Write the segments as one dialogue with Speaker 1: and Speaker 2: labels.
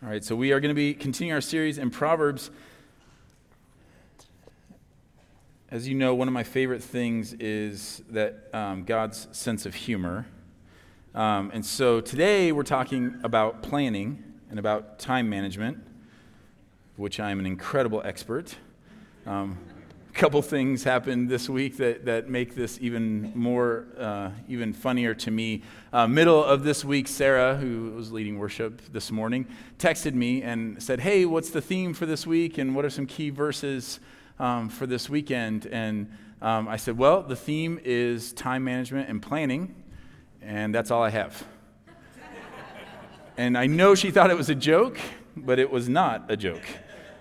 Speaker 1: All right, so we are going to be continuing our series in Proverbs. As you know, one of my favorite things is that um, God's sense of humor. Um, and so today we're talking about planning and about time management, which I'm an incredible expert. Um, couple things happened this week that, that make this even more, uh, even funnier to me. Uh, middle of this week, Sarah, who was leading worship this morning, texted me and said, Hey, what's the theme for this week? And what are some key verses um, for this weekend? And um, I said, Well, the theme is time management and planning, and that's all I have. and I know she thought it was a joke, but it was not a joke.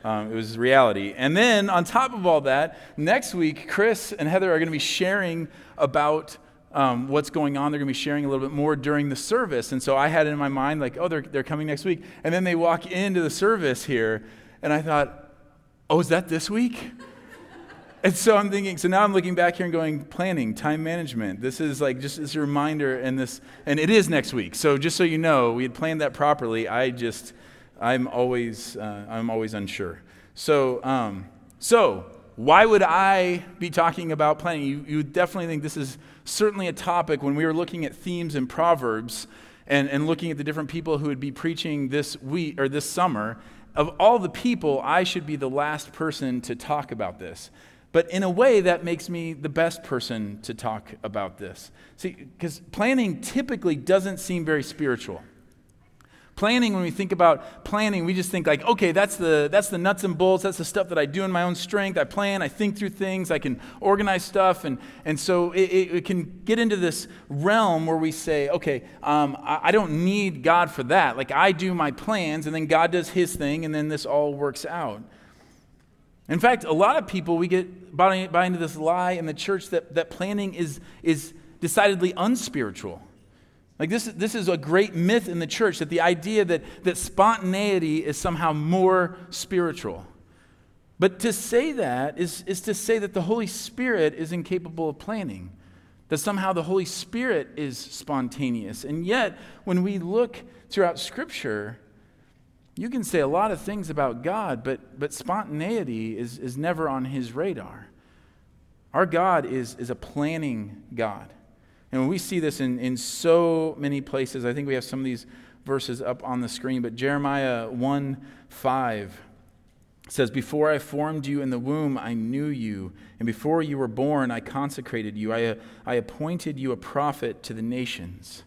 Speaker 1: Um, it was reality. And then, on top of all that, next week, Chris and Heather are going to be sharing about um, what's going on. They're going to be sharing a little bit more during the service. And so I had it in my mind, like, oh, they're, they're coming next week. And then they walk into the service here, and I thought, oh, is that this week? and so I'm thinking, so now I'm looking back here and going, planning, time management. This is like just a reminder, and this, and it is next week. So just so you know, we had planned that properly. I just, I'm always, uh, I'm always unsure. So, um, so why would I be talking about planning? You, you definitely think this is certainly a topic when we were looking at themes in Proverbs and, and looking at the different people who would be preaching this week or this summer. Of all the people, I should be the last person to talk about this. But in a way, that makes me the best person to talk about this. See, because planning typically doesn't seem very spiritual. Planning, when we think about planning, we just think like, okay, that's the, that's the nuts and bolts. That's the stuff that I do in my own strength. I plan, I think through things, I can organize stuff. And, and so it, it, it can get into this realm where we say, okay, um, I, I don't need God for that. Like I do my plans, and then God does his thing, and then this all works out. In fact, a lot of people, we get buy, buy into this lie in the church that, that planning is, is decidedly unspiritual. Like, this, this is a great myth in the church that the idea that, that spontaneity is somehow more spiritual. But to say that is, is to say that the Holy Spirit is incapable of planning, that somehow the Holy Spirit is spontaneous. And yet, when we look throughout Scripture, you can say a lot of things about God, but, but spontaneity is, is never on his radar. Our God is, is a planning God. And we see this in, in so many places. I think we have some of these verses up on the screen, but Jeremiah 1 5 says, Before I formed you in the womb, I knew you. And before you were born, I consecrated you. I, I appointed you a prophet to the nations.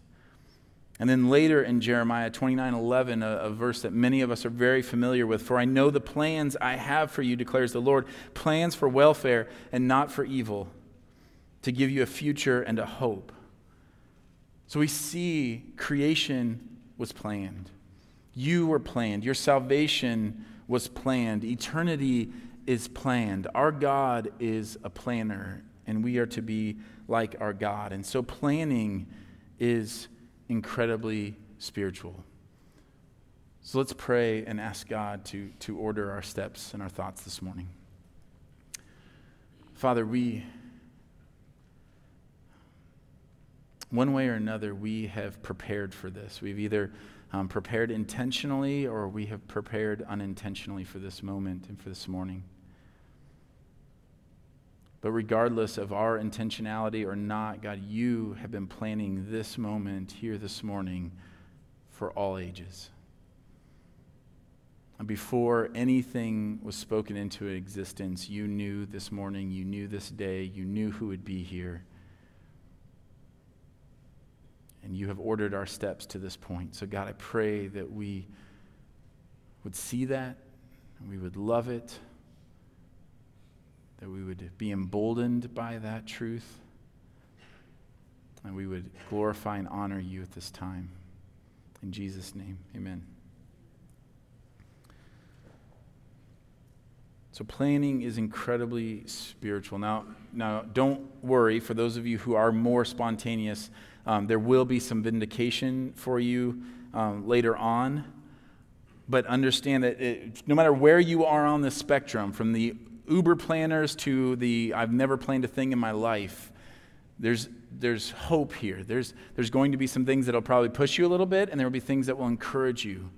Speaker 1: And then later in Jeremiah 29 11, a, a, verse that many of us are very familiar with For I know the plans I have for you, declares the Lord plans for welfare and not for evil to give you a future and a hope. So we see creation was planned. You were planned. Your salvation was planned. Eternity is planned. Our God is a planner, and we are to be like our God. And so planning is incredibly spiritual. So let's pray and ask God to, to order our steps and our thoughts this morning. Father, we one way or another, we have prepared for this. We've either um, prepared intentionally or we have prepared unintentionally for this moment and for this morning. But regardless of our intentionality or not, God, you have been planning this moment here this morning for all ages. And before anything was spoken into existence, you knew this morning, you knew this day, you knew who would be here and you have ordered our steps to this point. So, God, I pray that we would see that, we would love it, that we would be emboldened by that truth, and we would glorify and honor you at this time. In Jesus' name, amen. So planning is incredibly spiritual. Now, now don't worry for those of you who are more spontaneous. Um, there will be some vindication for you um, later on. But understand that it, no matter where you are on the spectrum, from the Uber planners to the I've never planned a thing in my life, there's, there's hope here. There's, there's going to be some things that will probably push you a little bit, and there will be things that will encourage you.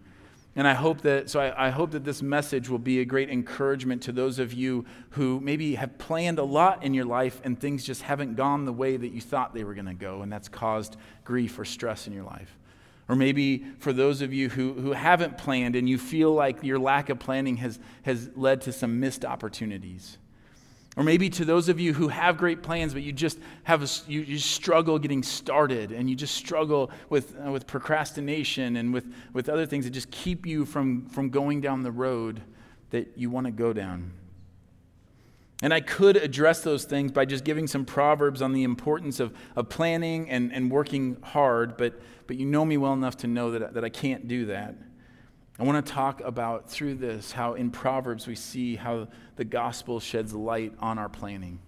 Speaker 1: And I hope that, so I, I, hope that this message will be a great encouragement to those of you who maybe have planned a lot in your life and things just haven't gone the way that you thought they were going to go, and that's caused grief or stress in your life. Or maybe for those of you who, who haven't planned and you feel like your lack of planning has, has led to some missed opportunities. Or maybe to those of you who have great plans, but you just have a, you, you struggle getting started and you just struggle with, uh, with procrastination and with, with other things that just keep you from, from going down the road that you want to go down. And I could address those things by just giving some proverbs on the importance of, of planning and, and working hard, but, but you know me well enough to know that, that I can't do that. I want to talk about through this how in Proverbs we see how the gospel sheds light on our planning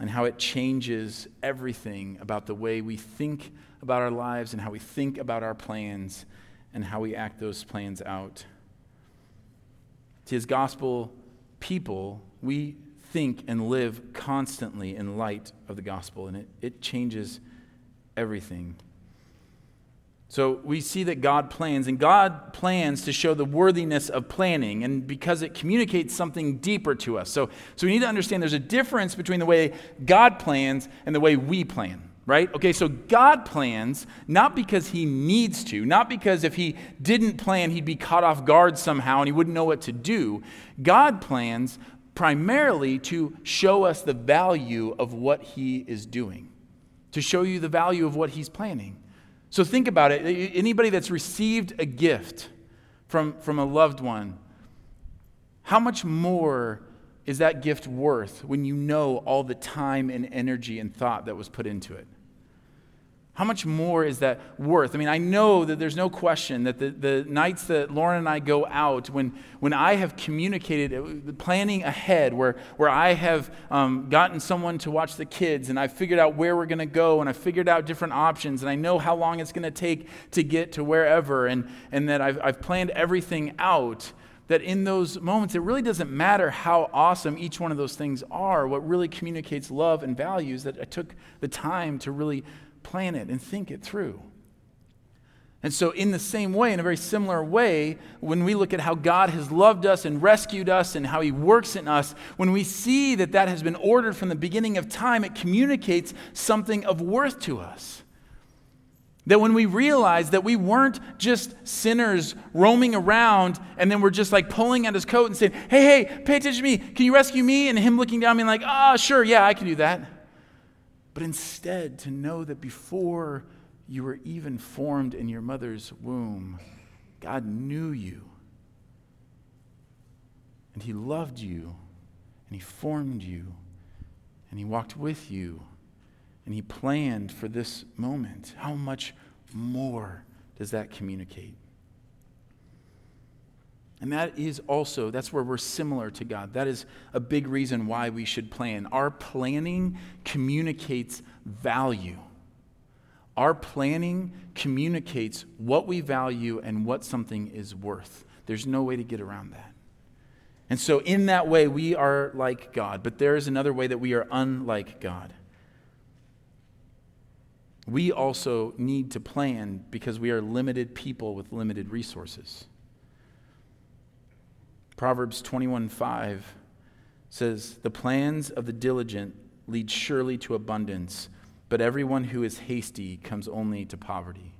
Speaker 1: and how it changes everything about the way we think about our lives and how we think about our plans and how we act those plans out. To his gospel people, we think and live constantly in light of the gospel, and it, it changes everything. So we see that God plans, and God plans to show the worthiness of planning, and because it communicates something deeper to us. So, so we need to understand there's a difference between the way God plans and the way we plan, right? Okay, so God plans not because he needs to, not because if he didn't plan, he'd be caught off guard somehow and he wouldn't know what to do. God plans primarily to show us the value of what he is doing, to show you the value of what he's planning. So think about it. Anybody that's received a gift from, from a loved one, how much more is that gift worth when you know all the time and energy and thought that was put into it? How much more is that worth? I mean, I know that there's no question that the, the nights that Lauren and I go out, when, when I have communicated, uh, planning ahead, where, where I have um, gotten someone to watch the kids and I've figured out where we're going to go and I've figured out different options and I know how long it's going to take to get to wherever and, and that I've, I've planned everything out, that in those moments, it really doesn't matter how awesome each one of those things are. What really communicates love and values that I took the time to really plan it and think it through. And so, in the same way, in a very similar way, when we look at how God has loved us and rescued us and how He works in us, when we see that that has been ordered from the beginning of time, it communicates something of worth to us. That when we realize that we weren't just sinners roaming around and then we're just like pulling at his coat and saying, hey, hey, pay attention to me. Can you rescue me? And him looking down, being like, ah, oh, sure, yeah, I can do that but instead to know that before you were even formed in your mother's womb, God knew you. And He loved you, and He formed you, and He walked with you, and He planned for this moment. How much more does that communicate? And that is also, that's where we're similar to God. That is a big reason why we should plan. Our planning communicates value. Our planning communicates what we value and what something is worth. There's no way to get around that. And so, in that way, we are like God, but there is another way that we are unlike God. We also need to plan because we are limited people with limited resources. Proverbs 21:5 says, "The plans of the diligent lead surely to abundance, but everyone who is hasty comes only to poverty."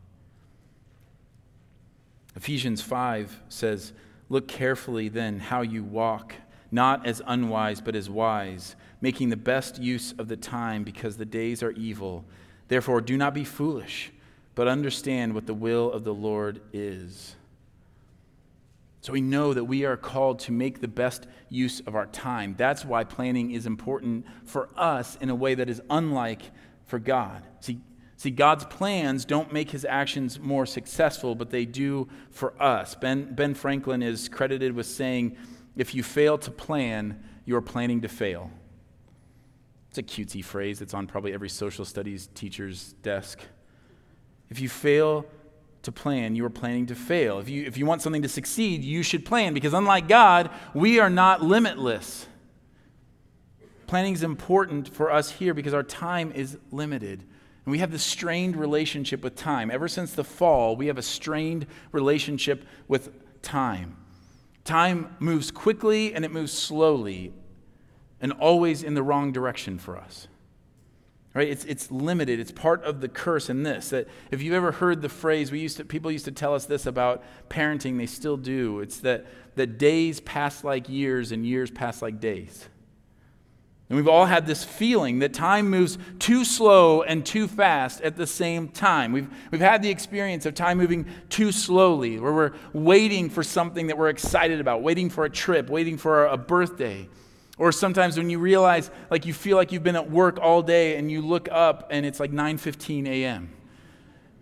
Speaker 1: Ephesians 5 says, "Look carefully then how you walk, not as unwise but as wise, making the best use of the time because the days are evil. Therefore do not be foolish, but understand what the will of the Lord is." So we know that we are called to make the best use of our time. That's why planning is important for us in a way that is unlike for God. See, see God's plans don't make his actions more successful, but they do for us. Ben, ben Franklin is credited with saying, if you fail to plan, you're planning to fail. It's a cutesy phrase It's on probably every social studies teacher's desk. If you fail to plan, you are planning to fail. If you, if you want something to succeed, you should plan because, unlike God, we are not limitless. Planning is important for us here because our time is limited. And we have this strained relationship with time. Ever since the fall, we have a strained relationship with time. Time moves quickly and it moves slowly, and always in the wrong direction for us. Right? It's, it's limited. It's part of the curse in this. That if you've ever heard the phrase, we used to, people used to tell us this about parenting, they still do. It's that, that days pass like years and years pass like days. And we've all had this feeling that time moves too slow and too fast at the same time. We've, we've had the experience of time moving too slowly, where we're waiting for something that we're excited about, waiting for a trip, waiting for a birthday. Or sometimes when you realize, like you feel like you've been at work all day and you look up and it's like 9.15 a.m.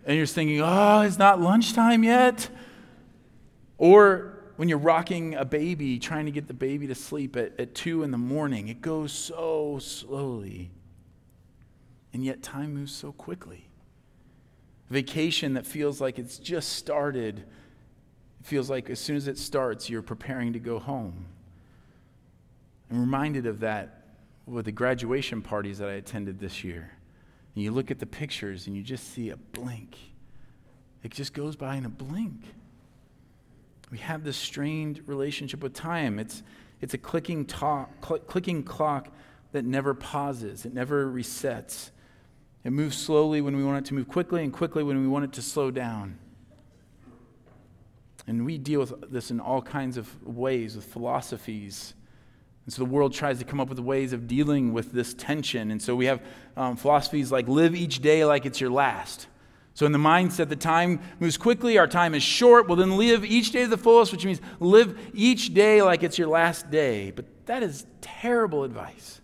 Speaker 1: And you're thinking, oh, it's not lunchtime yet. Or when you're rocking a baby, trying to get the baby to sleep at, at 2 in the morning. It goes so slowly. And yet time moves so quickly. Vacation that feels like it's just started feels like as soon as it starts, you're preparing to go home. I'm reminded of that with the graduation parties that I attended this year. And you look at the pictures and you just see a blink. It just goes by in a blink. We have this strained relationship with time. It's, it's a clicking, talk, cl- clicking clock that never pauses, it never resets. It moves slowly when we want it to move quickly, and quickly when we want it to slow down. And we deal with this in all kinds of ways, with philosophies. And so the world tries to come up with ways of dealing with this tension. And so we have um, philosophies like live each day like it's your last. So, in the mindset, the time moves quickly, our time is short. Well, then live each day to the fullest, which means live each day like it's your last day. But that is terrible advice.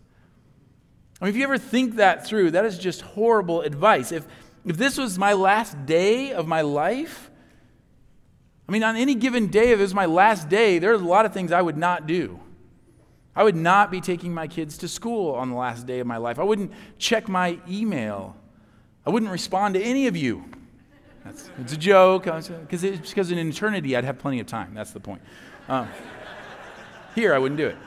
Speaker 1: I mean, if you ever think that through, that is just horrible advice. If, if this was my last day of my life, I mean, on any given day, if it was my last day, there's a lot of things I would not do. I would not be taking my kids to school on the last day of my life. I wouldn't check my email. I wouldn't respond to any of you. That's, it's a joke, because because in eternity I'd have plenty of time. That's the point. Um, here, I wouldn't do it.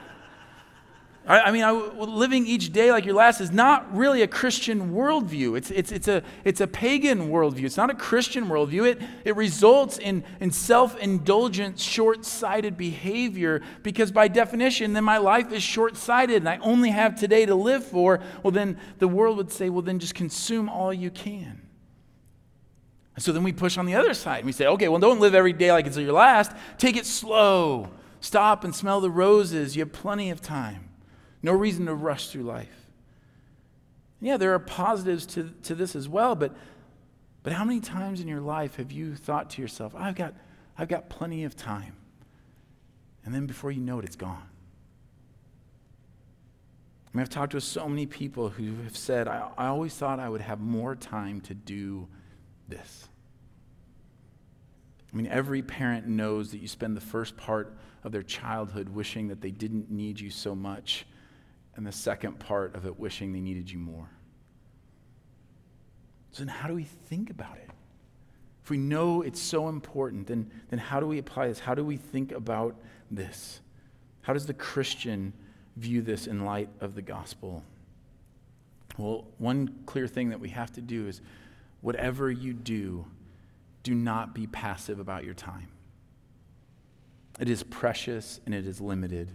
Speaker 1: I, mean, I, living each day like your last is not really a Christian worldview. It's, it's, it's, a, it's a pagan worldview. It's not a Christian worldview. It, it results in, in self indulgent, short sighted behavior because, by definition, then my life is short sighted and I only have today to live for. Well, then the world would say, well, then just consume all you can. And so then we push on the other side and we say, okay, well, don't live every day like it's your last. Take it slow. Stop and smell the roses. You have plenty of time. No reason to rush through life. Yeah, there are positives to, to this as well, but, but how many times in your life have you thought to yourself, I've got, I've got plenty of time? And then before you know it, it's gone. I mean, I've talked to so many people who have said, I, I always thought I would have more time to do this. I mean, every parent knows that you spend the first part of their childhood wishing that they didn't need you so much and the second part of it, wishing they needed you more. So then, how do we think about it? If we know it's so important, then, then how do we apply this? How do we think about this? How does the Christian view this in light of the gospel? Well, one clear thing that we have to do is whatever you do, do not be passive about your time. It is precious and it is limited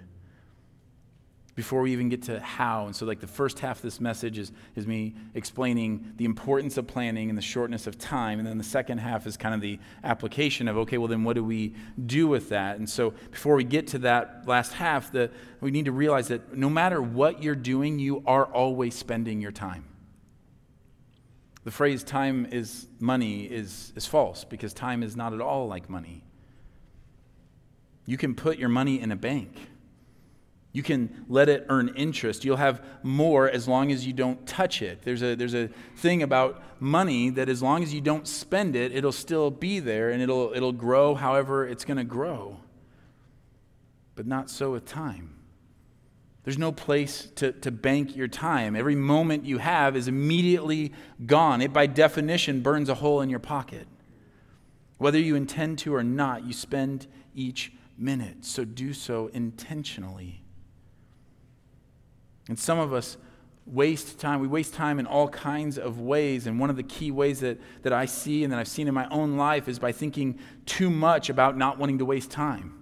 Speaker 1: before we even get to how. And so, like, the first half of this message is, is me explaining the importance of planning and the shortness of time. And then the second half is kind of the application of, okay, well, then what do we do with that? And so, before we get to that last half, the, we need to realize that no matter what you're doing, you are always spending your time. The phrase time is money is, is false because time is not at all like money. You can put your money in a bank you can let it earn interest. You'll have more as long as you don't touch it. There's a, there's a thing about money that as long as you don't spend it, it'll still be there and it'll, it'll grow however it's going to grow. But not so with time. There's no place to, to bank your time. Every moment you have is immediately gone. It, by definition, burns a hole in your pocket. Whether you intend to or not, you spend each minute. So do so intentionally. And some of us waste time. We waste time in all kinds of ways. And one of the key ways that, that I see and that I've seen in my own life is by thinking too much about not wanting to waste time.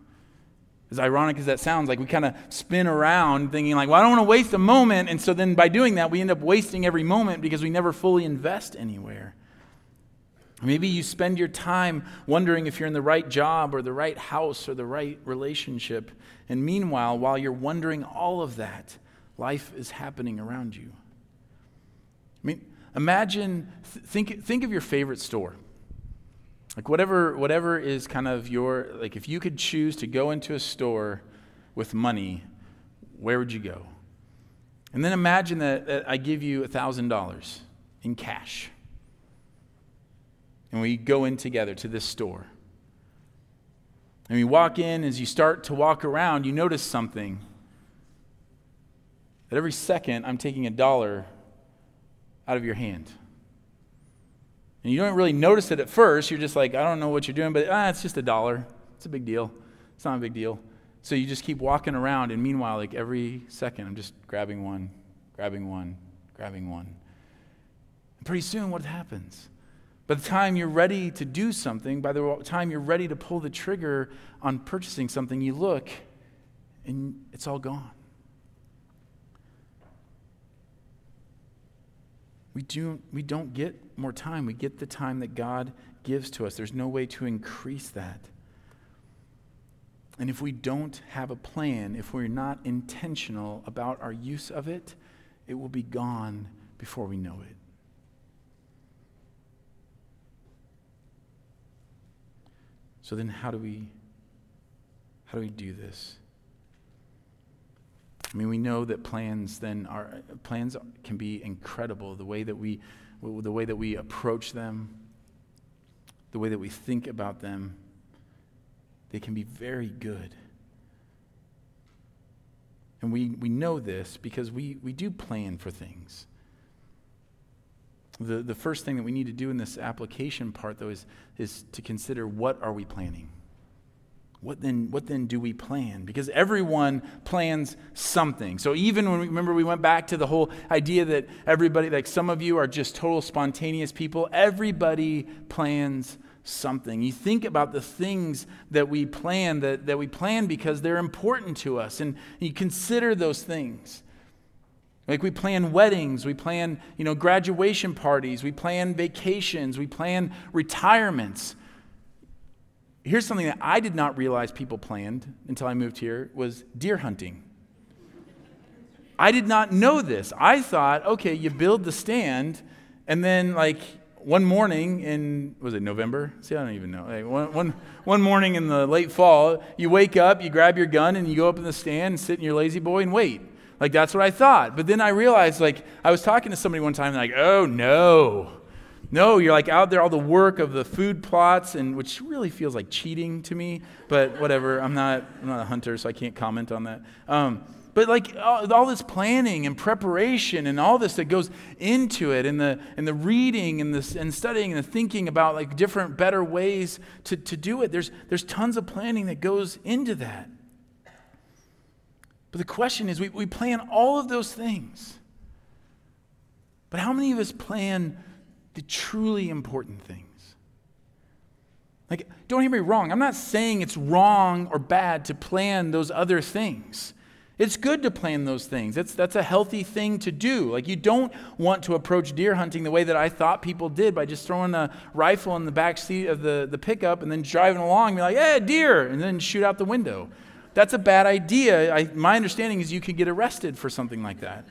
Speaker 1: As ironic as that sounds, like we kind of spin around thinking, like, well, I don't want to waste a moment. And so then by doing that, we end up wasting every moment because we never fully invest anywhere. Maybe you spend your time wondering if you're in the right job or the right house or the right relationship. And meanwhile, while you're wondering all of that, life is happening around you. I mean, imagine, think, think of your favorite store. Like whatever, whatever is kind of your, like if you could choose to go into a store with money, where would you go? And then imagine that, that I give you $1,000 in cash. And we go in together to this store. And we walk in, as you start to walk around, you notice something that every second I'm taking a dollar out of your hand. And you don't really notice it at first. You're just like, I don't know what you're doing, but ah, it's just a dollar. It's a big deal. It's not a big deal. So you just keep walking around, and meanwhile, like every second, I'm just grabbing one, grabbing one, grabbing one. And pretty soon, what happens? By the time you're ready to do something, by the time you're ready to pull the trigger on purchasing something, you look and it's all gone. We, do, we don't get more time. We get the time that God gives to us. There's no way to increase that. And if we don't have a plan, if we're not intentional about our use of it, it will be gone before we know it. So then how do we how do we do this? I mean, we know that plans then are plans can be incredible. The way that we, the way that we approach them, the way that we think about them, they can be very good. And we, we know this because we, we do plan for things. The, the first thing that we need to do in this application part, though, is, is to consider what are we planning? What then, what then do we plan? Because everyone plans something. So even when we remember we went back to the whole idea that everybody, like some of you are just total spontaneous people, everybody plans something. You think about the things that we plan, that, that we plan because they're important to us, and you consider those things. Like we plan weddings, we plan, you know, graduation parties, we plan vacations, we plan retirements here's something that I did not realize people planned until I moved here was deer hunting. I did not know this. I thought, okay, you build the stand, and then like one morning in was it November? See, I don't even know. Like, one, one, one morning in the late fall, you wake up, you grab your gun, and you go up in the stand and sit in your La-Z-Boy and wait. Like that's what I thought. But then I realized, like, I was talking to somebody one time, like, oh no. No, you're like out there, all the work of the food plots, and which really feels like cheating to me. But whatever, I'm not, I'm not a hunter, so I can't comment on that. Um, but like all, all, this planning and preparation and all this that goes into it, and the and the reading and the and studying and the thinking about like different, better ways to, to do it. There's there's tons of planning that goes into that. But the question is, we, we plan all of those things. But how many of us plan the truly important things. Like, don't hear me wrong. I'm not saying it's wrong or bad to plan those other things. It's good to plan those things. That's, that's a healthy thing to do. Like, you don't want to approach deer hunting the way that I thought people did by just throwing a rifle in the back seat of the, the pickup and then driving along and be like, hey, deer, and then shoot out the window. That's a bad idea. I, my understanding is you could get arrested for something like that.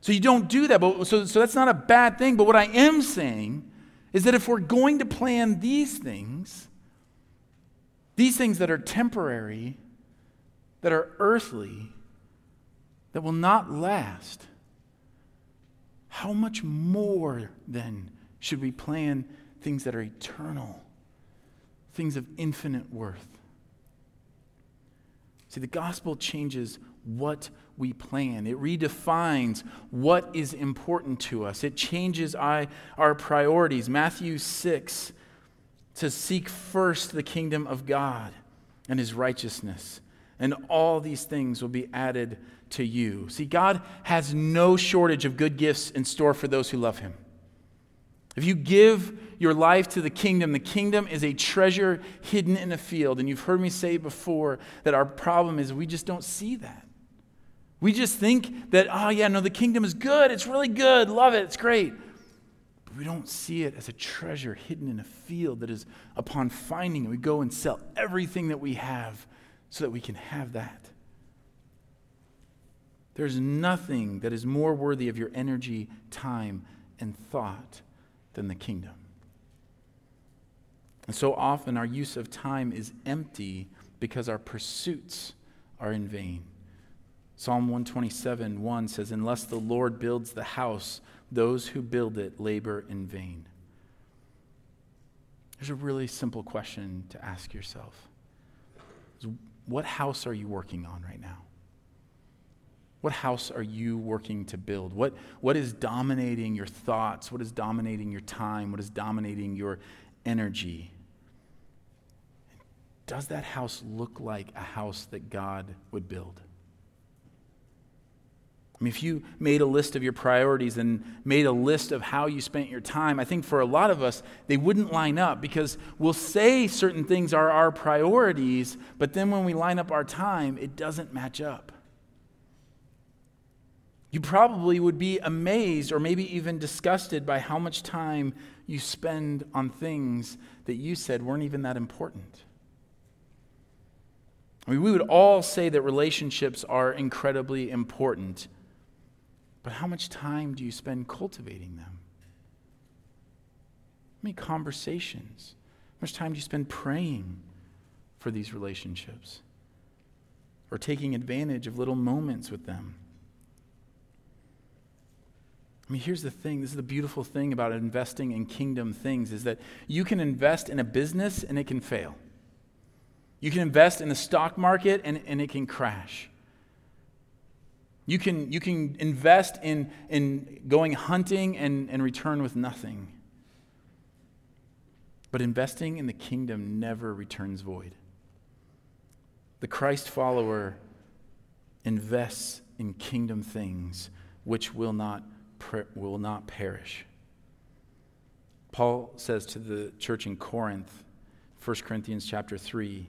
Speaker 1: So you don't do that. But, so, so that's not a bad thing. But what I am saying is that if we're going to plan these things, these things that are temporary, that are earthly, that will not last, how much more then should we plan things that are eternal, things of infinite worth? See, the gospel changes what we plan. It redefines what is important to us. It changes our, priorities. Matthew 6 to Seek first the kingdom of God and his righteousness, and all these things will be added to you. See, God has no shortage of good gifts in store for those who love Him. If you give your life to the kingdom, the kingdom is a treasure hidden in a field. And you've heard me say before that our problem is we just don't see that. We just think that, oh, yeah, no, the kingdom is good. It's really good. Love it. It's great. But we don't see it as a treasure hidden in a field that is upon finding it. We go and sell everything that we have so that we can have that. There's nothing that is more worthy of your energy, time, and thought than the kingdom. And so often our use of time is empty because our pursuits are in vain. Psalm 127 1 says, Unless the Lord builds the house, those who build it labor in vain. There's a really simple question to ask yourself What house are you working on right now? What house are you working to build? What, what is dominating your thoughts? What is dominating your time? What is dominating your energy? Does that house look like a house that God would build? I mean, if you made a list of your priorities and made a list of how you spent your time, I think for a lot of us, they wouldn't line up because we'll say certain things are our priorities, but then when we line up our time, it doesn't match up. You probably would be amazed or maybe even disgusted by how much time you spend on things that you said weren't even that important. I mean, we would all say that relationships are incredibly important. But how much time do you spend cultivating them? How many conversations? How much time do you spend praying for these relationships? Or taking advantage of little moments with them? I mean, here's the thing. This is the beautiful thing about investing in kingdom things is that you can invest in a business and it can fail. You can invest in the stock market and, and it can crash. You can, you can invest in, in going hunting and, and return with nothing. But investing in the kingdom never returns void. The Christ follower invests in kingdom things which will not, will not perish. Paul says to the church in Corinth, 1 Corinthians chapter 3,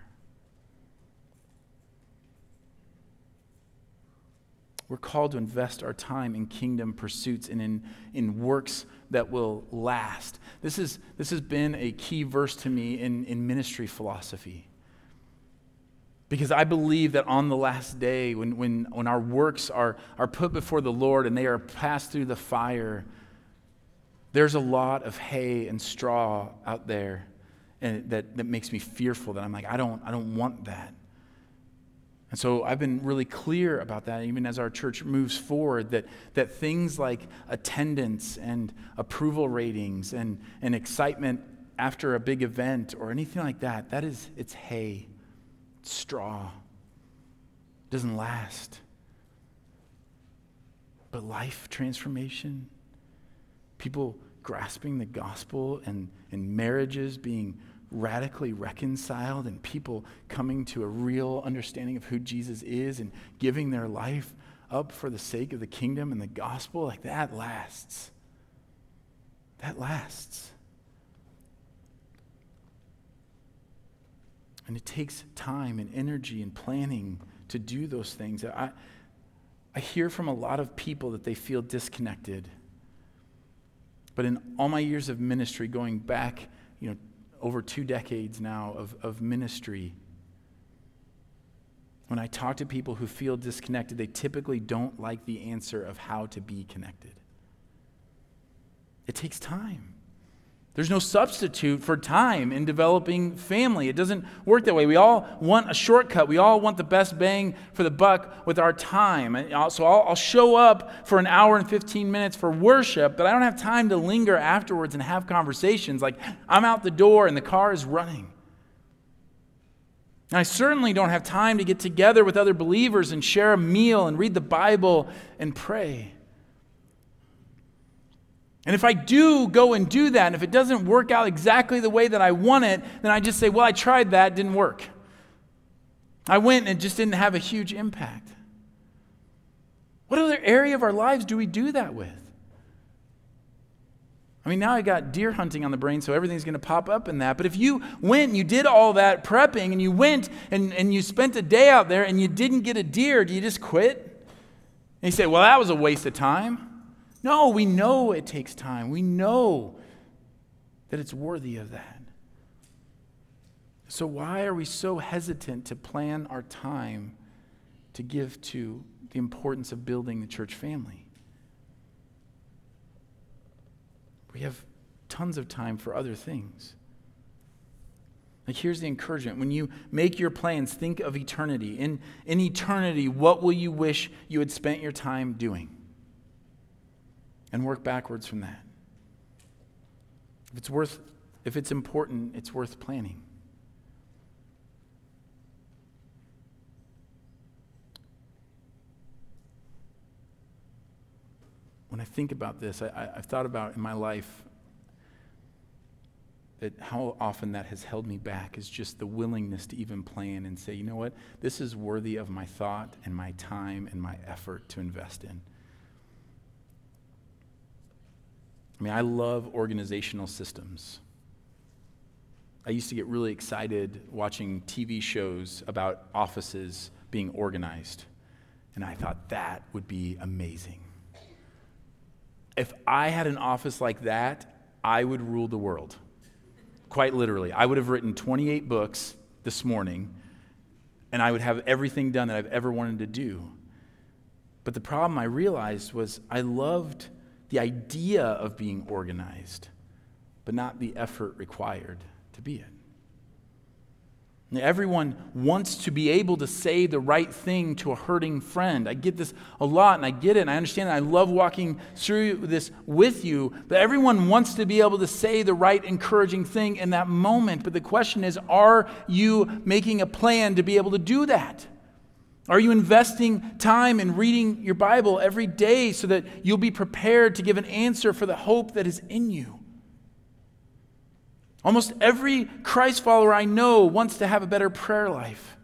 Speaker 1: We're called to invest our time in kingdom pursuits and in, in works that will last. This, is, this has been a key verse to me in, in ministry philosophy. Because I believe that on the last day, when, when, when our works are, are put before the Lord and they are passed through the fire, there's a lot of hay and straw out there and that, that makes me fearful that I'm like, I don't, I don't want that. And so I've been really clear about that, even as our church moves forward, that, that things like attendance and approval ratings and, and excitement after a big event or anything like that, that is, it's hay, it's straw. It doesn't last. But life transformation, people grasping the gospel and, and marriages being radically reconciled and people coming to a real understanding of who Jesus is and giving their life up for the sake of the kingdom and the gospel, like that lasts. That lasts. And it takes time and energy and planning to do those things. I, I hear from a lot of people that they feel disconnected But in all my years of ministry, going back, you know, over two decades now of, of ministry, when I talk to people who feel disconnected, they typically don't like the answer of how to be connected. It takes time. There's no substitute for time in developing family. It doesn't work that way. We all want a shortcut. We all want the best bang for the buck with our time. So I'll, I'll, show up for an hour and 15 minutes for worship, but I don't have time to linger afterwards and have conversations. Like I'm out the door and the car is running. And I certainly don't have time to get together with other believers and share a meal and read the Bible and pray. And if I do go and do that, and if it doesn't work out exactly the way that I want it, then I just say, well, I tried that, didn't work. I went and it just didn't have a huge impact. What other area of our lives do we do that with? I mean, now I got deer hunting on the brain, so everything's going to pop up in that. But if you went and you did all that prepping and you went and, and you spent a day out there and you didn't get a deer, do you just quit? And you say, well, that was a waste of time. No, we know it takes time. We know that it's worthy of that. So, why are we so hesitant to plan our time to give to the importance of building the church family? We have tons of time for other things. Like, here's the encouragement. When you make your plans, think of eternity. In, in eternity, what will you wish you had spent your time doing? And work backwards from that. If it's worth if it's important, it's worth planning. When I think about this, I, have thought about in my life that how often that has held me back is just the willingness to even plan and say, you know what, this is worthy of my thought and my time and my effort to invest in. I mean, I love organizational systems. I used to get really excited watching TV shows about offices being organized. And I thought that would be amazing. If I had an office like that, I would rule the world. Quite literally. I would have written 28 books this morning, and I would have everything done that I've ever wanted to do. But the problem I realized was I loved the idea of being organized, but not the effort required to be it. everyone wants to be able to say the right thing to a hurting friend. I get this a lot, and I get it, and I understand it. I love walking through this with you, but everyone wants to be able to say the right, encouraging thing in that moment. But the question is are you making a plan to be able to do that? Are you investing time in reading your Bible every day so that you'll be prepared to give an answer for the hope that is in you? Almost every Christ follower I know wants to have a better prayer life.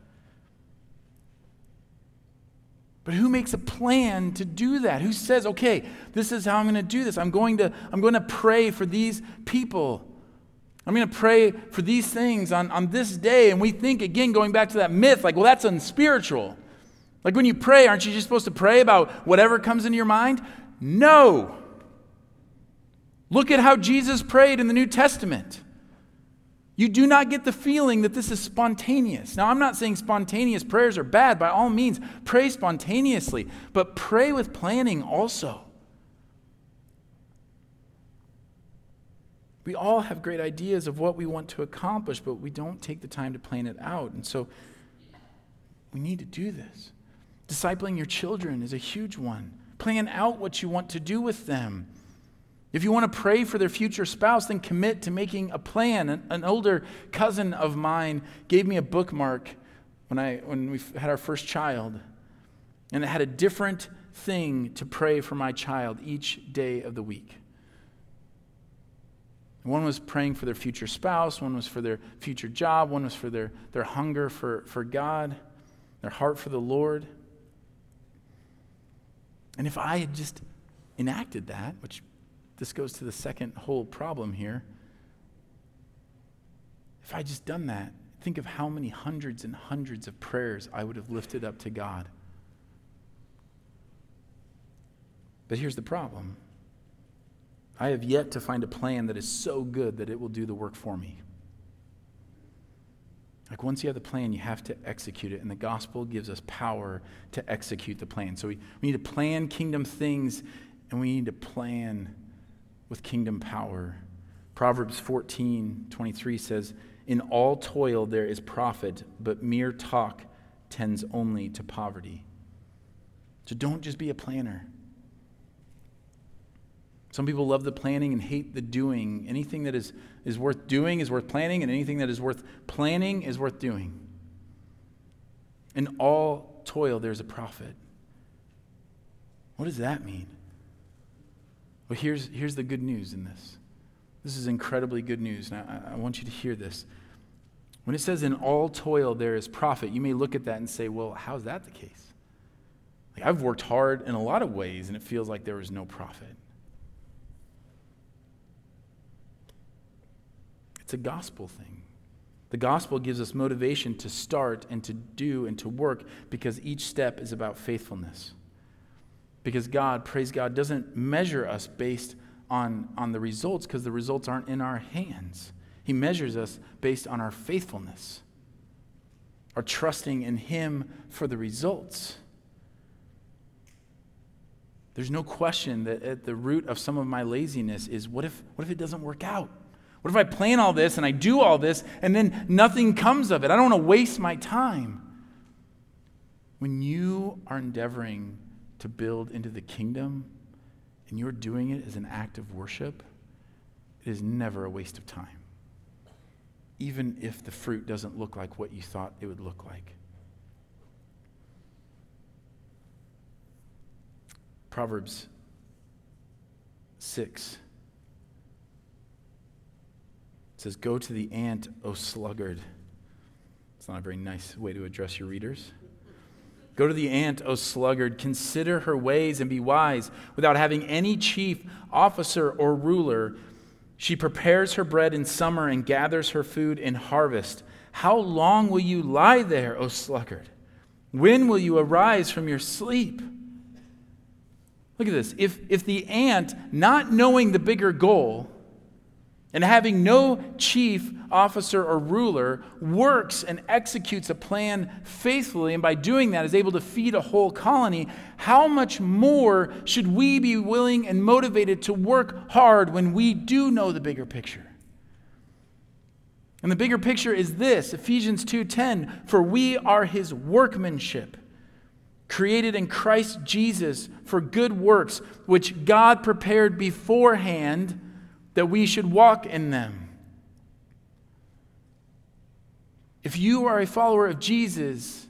Speaker 1: But who makes a plan to do that? Who says, okay, this is how I'm going to do this? I'm going to, I'm going to pray for these people. I'm going to pray for these things on, on this day. And we think, again, going back to that myth, like, well, that's unspiritual. Like when you pray, aren't you just supposed to pray about whatever comes into your mind? No. Look at how Jesus prayed in the New Testament. You do not get the feeling that this is spontaneous. Now, I'm not saying spontaneous prayers are bad. By all means, pray spontaneously, but pray with planning also. We all have great ideas of what we want to accomplish, but we don't take the time to plan it out. And so we need to do this. Discipling your children is a huge one. Plan out what you want to do with them. If you want to pray for their future spouse, then commit to making a plan. An, an, older cousin of mine gave me a bookmark when, I, when we had our first child, and it had a different thing to pray for my child each day of the week. One was praying for their future spouse, one was for their future job, one was for their, their hunger for, for God, their heart for the Lord. And if I had just enacted that, which this goes to the second whole problem here, if I just done that, think of how many hundreds and hundreds of prayers I would have lifted up to God. But here's the problem I have yet to find a plan that is so good that it will do the work for me. Like once you have the plan, you have to execute it. And the gospel gives us power to execute the plan. So we, we need to plan kingdom things and we need to plan with kingdom power. Proverbs 14 23 says, In all toil there is profit, but mere talk tends only to poverty. So don't just be a planner. Some people love the planning and hate the doing. Anything that is, is worth doing is worth planning, and anything that is worth planning is worth doing. In all toil, there's a profit. What does that mean? Well, here's, here's the good news in this. This is incredibly good news, and I, I want you to hear this. When it says in all toil there is profit, you may look at that and say, well, how's that the case? Like, I've worked hard in a lot of ways, and it feels like there was no profit. It's a gospel thing. The gospel gives us motivation to start and to do and to work because each step is about faithfulness. Because God, praise God, doesn't measure us based on, on the results because the results aren't in our hands. He measures us based on our faithfulness, our trusting in Him for the results. There's no question that at the root of some of my laziness is what if, what if it doesn't work out? What if I plan all this and I do all this and then nothing comes of it? I don't want to waste my time. When you are endeavoring to build into the kingdom and you're doing it as an act of worship, it is never a waste of time. Even if the fruit doesn't look like what you thought it would look like. Proverbs 6 says, Go to the ant, O sluggard. It's not a very nice way to address your readers. Go to the ant, O sluggard, consider her ways and be wise. Without having any chief, officer, or ruler, she prepares her bread in summer and gathers her food in harvest. How long will you lie there, O sluggard? When will you arise from your sleep? Look at this. If, if the ant, not knowing the bigger goal, and having no chief officer or ruler works and executes a plan faithfully and by doing that is able to feed a whole colony how much more should we be willing and motivated to work hard when we do know the bigger picture? And the bigger picture is this Ephesians 2:10 for we are his workmanship created in Christ Jesus for good works which God prepared beforehand that we should walk in them. If you are a follower of Jesus,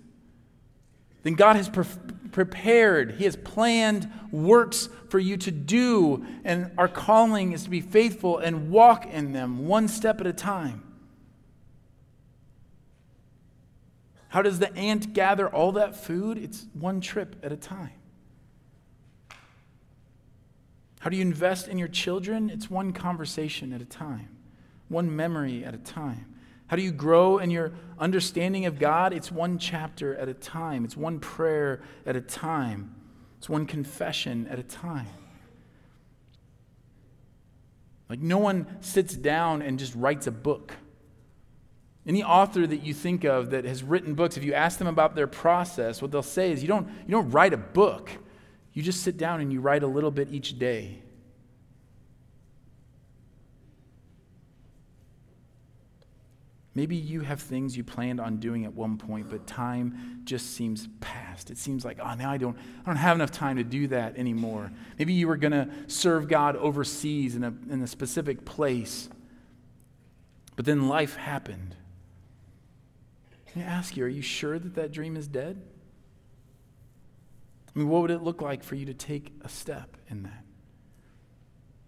Speaker 1: then God has pre- prepared, He has planned works for you to do, and our calling is to be faithful and walk in them one step at a time. How does the ant gather all that food? It's one trip at a time. How do you invest in your children? It's one conversation at a time, one memory at a time. How do you grow in your understanding of God? It's one chapter at a time, it's one prayer at a time, it's one confession at a time. Like, no one sits down and just writes a book. Any author that you think of that has written books, if you ask them about their process, what they'll say is you don't, you don't write a book. You just sit down and you write a little bit each day. Maybe you have things you planned on doing at one point, but time just seems past. It seems like, oh, now I don't, I don't have enough time to do that anymore. Maybe you were going to serve God overseas in a, in a specific place, but then life happened. Me ask you, are you sure that that dream is dead? I mean, what would it look like for you to take a step in that?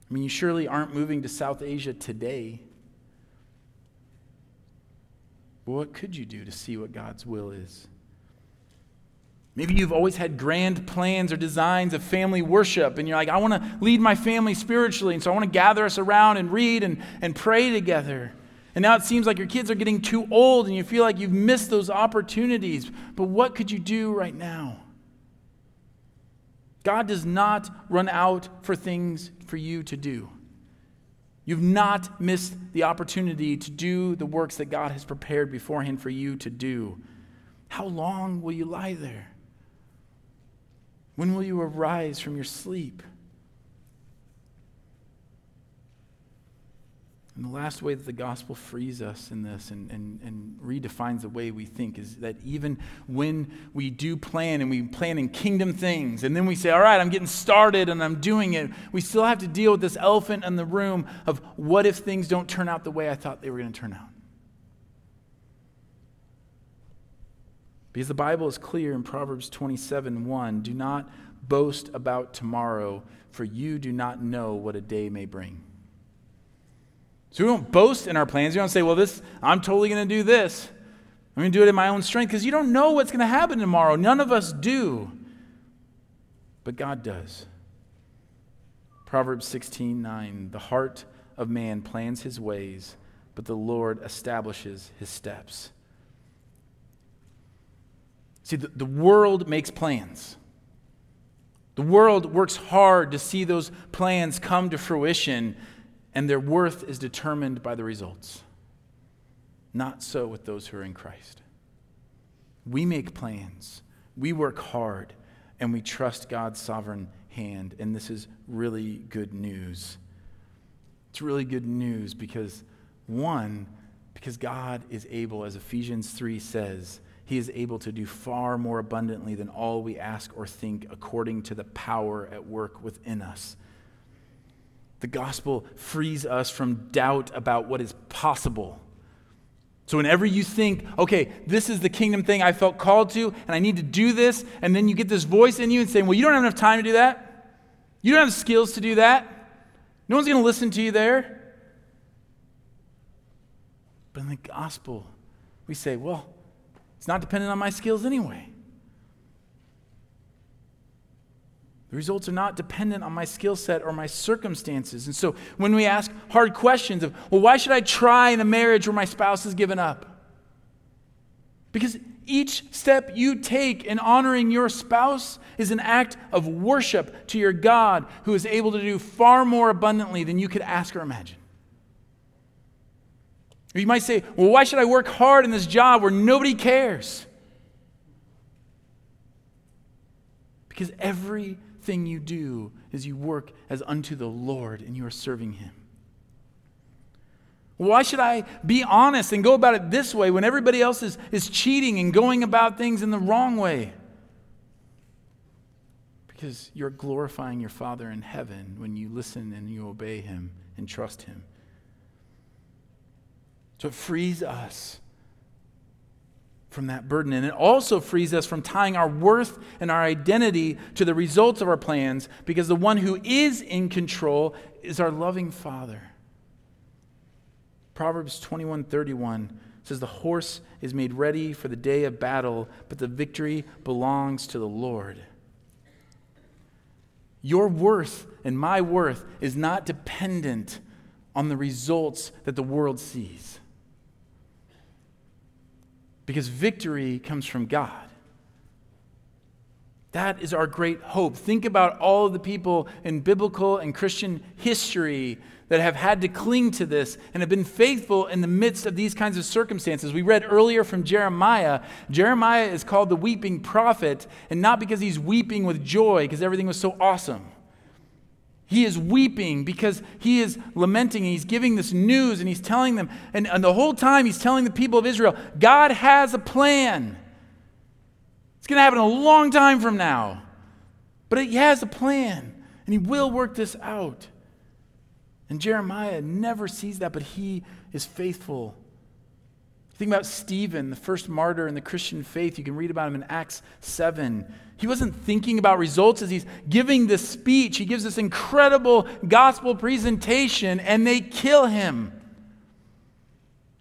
Speaker 1: I mean, you surely aren't moving to South Asia today. But what could you do to see what God's will is? Maybe you've always had grand plans or designs of family worship, and you're like, I want to lead my family spiritually, and so I want to gather us around and read and, and pray together. And now it seems like your kids are getting too old, and you feel like you've missed those opportunities. But what could you do right now? God does not run out for things for you to do. You've not missed the opportunity to do the works that God has prepared beforehand for you to do. How long will you lie there? When will you arise from your sleep? And the last way that the gospel frees us in this and, and, and redefines the way we think is that even when we do plan and we plan in kingdom things, and then we say, All right, I'm getting started and I'm doing it, we still have to deal with this elephant in the room of what if things don't turn out the way I thought they were going to turn out? Because the Bible is clear in Proverbs 27 1 do not boast about tomorrow, for you do not know what a day may bring. So we don't boast in our plans. We don't say, well, this, I'm totally going to do this. I'm going to do it in my own strength because you don't know what's going to happen tomorrow. None of us do. But God does. Proverbs 16 9. The heart of man plans his ways, but the Lord establishes his steps. See, the, the world makes plans. The world works hard to see those plans come to fruition and their worth is determined by the results. Not so with those who are in Christ. We make plans, we work hard, and we trust God's sovereign hand. And this is really good news. It's really good news because, one, because God is able, as Ephesians 3 says, he is able to do far more abundantly than all we ask or think according to the power at work within us. The gospel frees us from doubt about what is possible. So, whenever you think, okay, this is the kingdom thing I felt called to, and I need to do this, and then you get this voice in you and saying, well, you don't have enough time to do that. You don't have the skills to do that. No one's going to listen to you there. But in the gospel, we say, well, it's not dependent on my skills anyway. The results are not dependent on my skill set or my circumstances. And so when we ask hard questions of, well, why should I try in a marriage where my spouse has given up? Because each step you take in honoring your spouse is an act of worship to your God who is able to do far more abundantly than you could ask or imagine. Or you might say, well, why should I work hard in this job where nobody cares? Because every Thing you do is you work as unto the Lord and you are serving Him. Why should I be honest and go about it this way when everybody else is, is cheating and going about things in the wrong way? Because you're glorifying your Father in heaven when you listen and you obey Him and trust Him. So it frees us from that burden. And it also frees us from tying our worth and our identity to the results of our plans because the one who is in control is our loving Father. Proverbs 21:31 says the horse is made ready for the day of battle, but the victory belongs to the Lord. Your worth and my worth is not dependent on the results that the world sees because victory comes from God. That is our great hope. Think about all of the people in biblical and Christian history that have had to cling to this and have been faithful in the midst of these kinds of circumstances. We read earlier from Jeremiah. Jeremiah is called the weeping prophet, and not because he's weeping with joy because everything was so awesome. He is weeping because he is lamenting and he's giving this news and he's telling them, and, and the whole time he's telling the people of Israel, God has a plan. It's going to happen a long time from now. But he has a plan and he will work this out. And Jeremiah never sees that, but he is faithful Think about Stephen, the first martyr in the Christian faith. You can read about him in Acts 7. He wasn't thinking about results as he's giving this speech. He gives this incredible gospel presentation, and they kill him.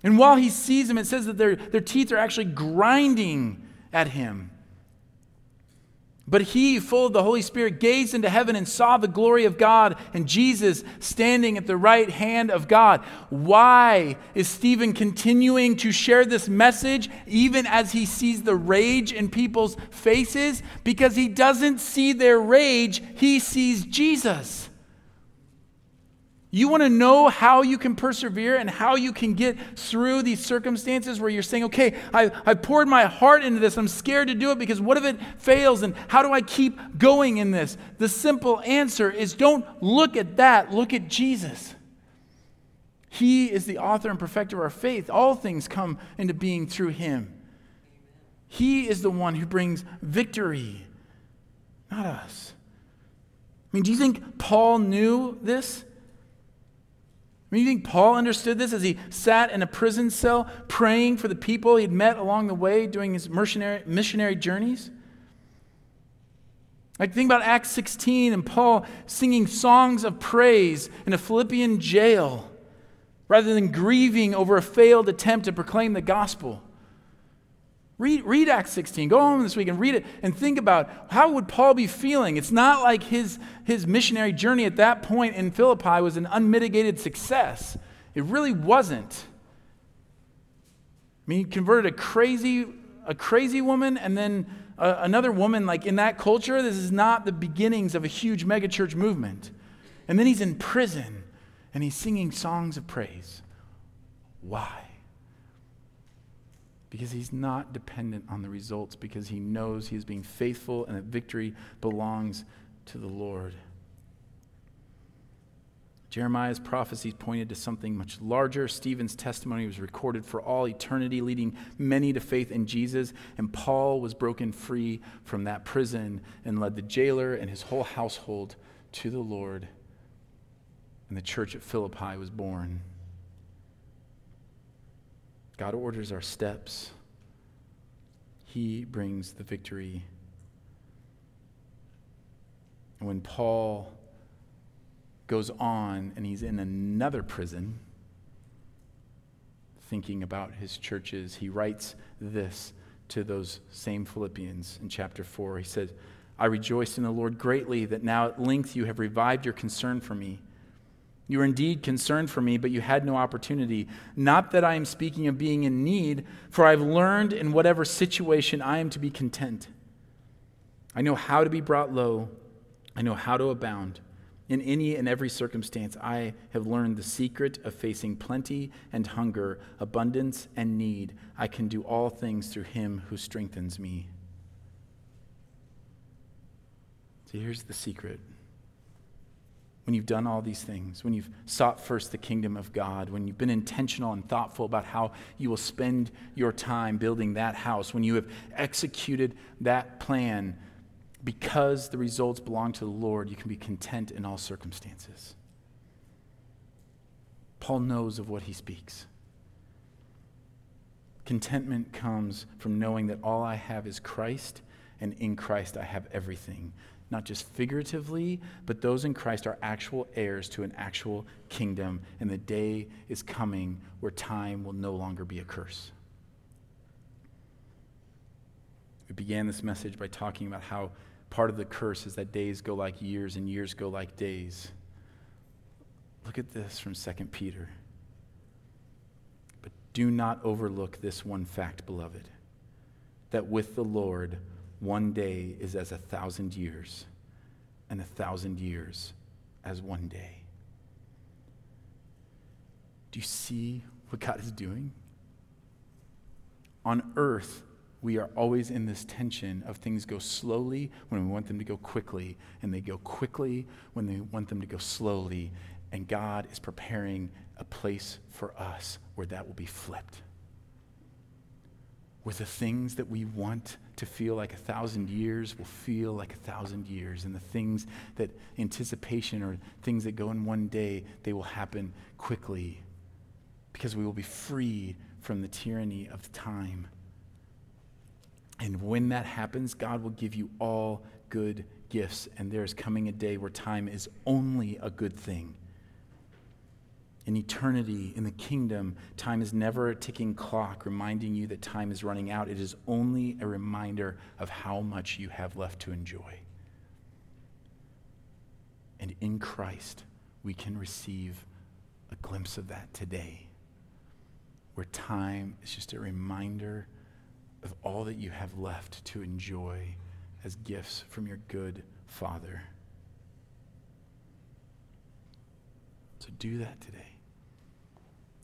Speaker 1: And while he sees him, it says that their, their teeth are actually grinding at him. But he, full of the Holy Spirit, gazed into heaven and saw the glory of God and Jesus standing at the right hand of God. Why is Stephen continuing to share this message even as he sees the rage in people's faces? Because he doesn't see their rage, he sees Jesus. You want to know how you can persevere and how you can get through these circumstances where you're saying, okay, I, I poured my heart into this. I'm scared to do it because what if it fails? And how do I keep going in this? The simple answer is don't look at that, look at Jesus. He is the author and perfecter of our faith. All things come into being through him. He is the one who brings victory, not us. I mean, do you think Paul knew this? I mean, you think Paul understood this as he sat in a prison cell praying for the people he'd met along the way doing his missionary, missionary journeys? Like, think about Acts 16 and Paul singing songs of praise in a Philippian jail rather than grieving over a failed attempt to proclaim the gospel. Read, read Acts 16. Go home this week and read it and think about how would Paul be feeling. It's not like his, his missionary journey at that point in Philippi was an unmitigated success. It really wasn't. I mean, he converted a crazy, a crazy woman and then a, another woman. Like in that culture, this is not the beginnings of a huge megachurch movement. And then he's in prison and he's singing songs of praise. Why? Because he's not dependent on the results, because he knows he is being faithful and that victory belongs to the Lord. Jeremiah's prophecies pointed to something much larger. Stephen's testimony was recorded for all eternity, leading many to faith in Jesus. And Paul was broken free from that prison and led the jailer and his whole household to the Lord. And the church at Philippi was born. God orders our steps, He brings the victory. When Paul goes on and he's in another prison, thinking about his churches, he writes this to those same Philippians in chapter 4. He says, I rejoice in the Lord greatly that now at length you have revived your concern for me. You were indeed concerned for me, but you had no opportunity. Not that I am speaking of being in need, for I've learned in whatever situation I am to be content. I know how to be brought low, I know how to abound. In any and every circumstance, I have learned the secret of facing plenty and hunger, abundance and need. I can do all things through him who strengthens me. See, here's the secret when you've done all these things, when you've sought first the kingdom of God, when you've been intentional and thoughtful about how you will spend your time building that house, when you have executed that plan because the results belong to the Lord, you can be content in all circumstances. Paul knows of what he speaks. Contentment comes from knowing that all I have is Christ, and in Christ I have everything not just figuratively, but those in Christ are actual heirs to an actual kingdom, and the day is coming where time will no longer be a curse. We began this message by talking about how part of the curse is that days go like years and years go like days. Look at this from 2 Peter. But do not overlook this one fact, beloved, that with the Lord, one day is as a thousand years, and a thousand years as one day. Do you see what God is doing? On earth, we are always in this tension of things go slowly when we want them to go quickly, and they go quickly when they want them to go slowly. And God is preparing a place for us where that will be flipped where the things that we want to feel like a thousand years will feel like a thousand years. And the things that anticipation or things that go in one day, they will happen quickly because we will be free from the tyranny of time. And when that happens, God will give you all good gifts. And there is coming a day where time is only a good thing in eternity, in the kingdom, time is never a ticking clock reminding you that time is running out. It is only a reminder of how much you have left to enjoy. And in Christ, we can receive a glimpse of that today, where time is just a reminder of all that you have left to enjoy as gifts from your good Father. So do that today.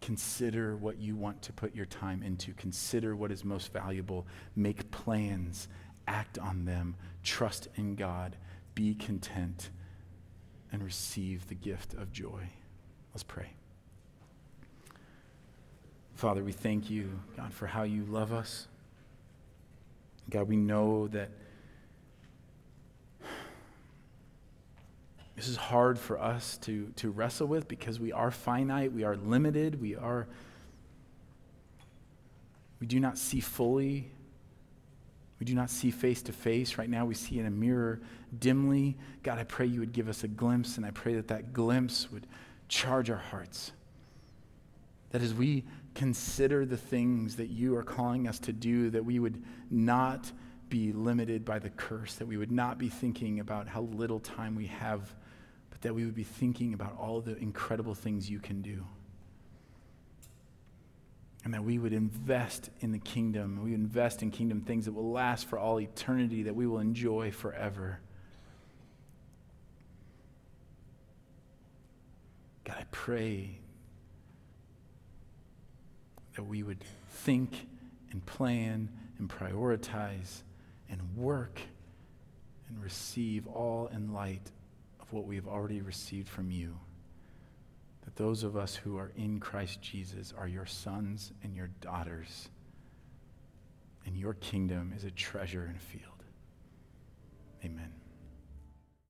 Speaker 1: Consider what you want to put your time into. Consider what is most valuable. Make plans, act on them, trust in God, be content, and receive the gift of joy. Let's pray. Father, we thank you, God, for how you love us. God, we know that this is hard for us to, to wrestle with because we are finite, we are limited, we are we do not see fully. We do not see face to face. Right now, we see in a mirror dimly. God, I pray you would give us a glimpse, and I pray that that glimpse would charge our hearts. That as we consider the things that you are calling us to do, that we would not be limited by the curse, that we would not be thinking about how little time we have, that we would be thinking about all the incredible things you can do. And that we would invest in the kingdom. We would invest in kingdom things that will last for all eternity, that we will enjoy forever. God, I pray that we would think and plan and prioritize and work and receive all in light what we have already received from you. That those of us who are in Christ Jesus are your sons and your daughters, and your kingdom is a treasure in a field. Amen.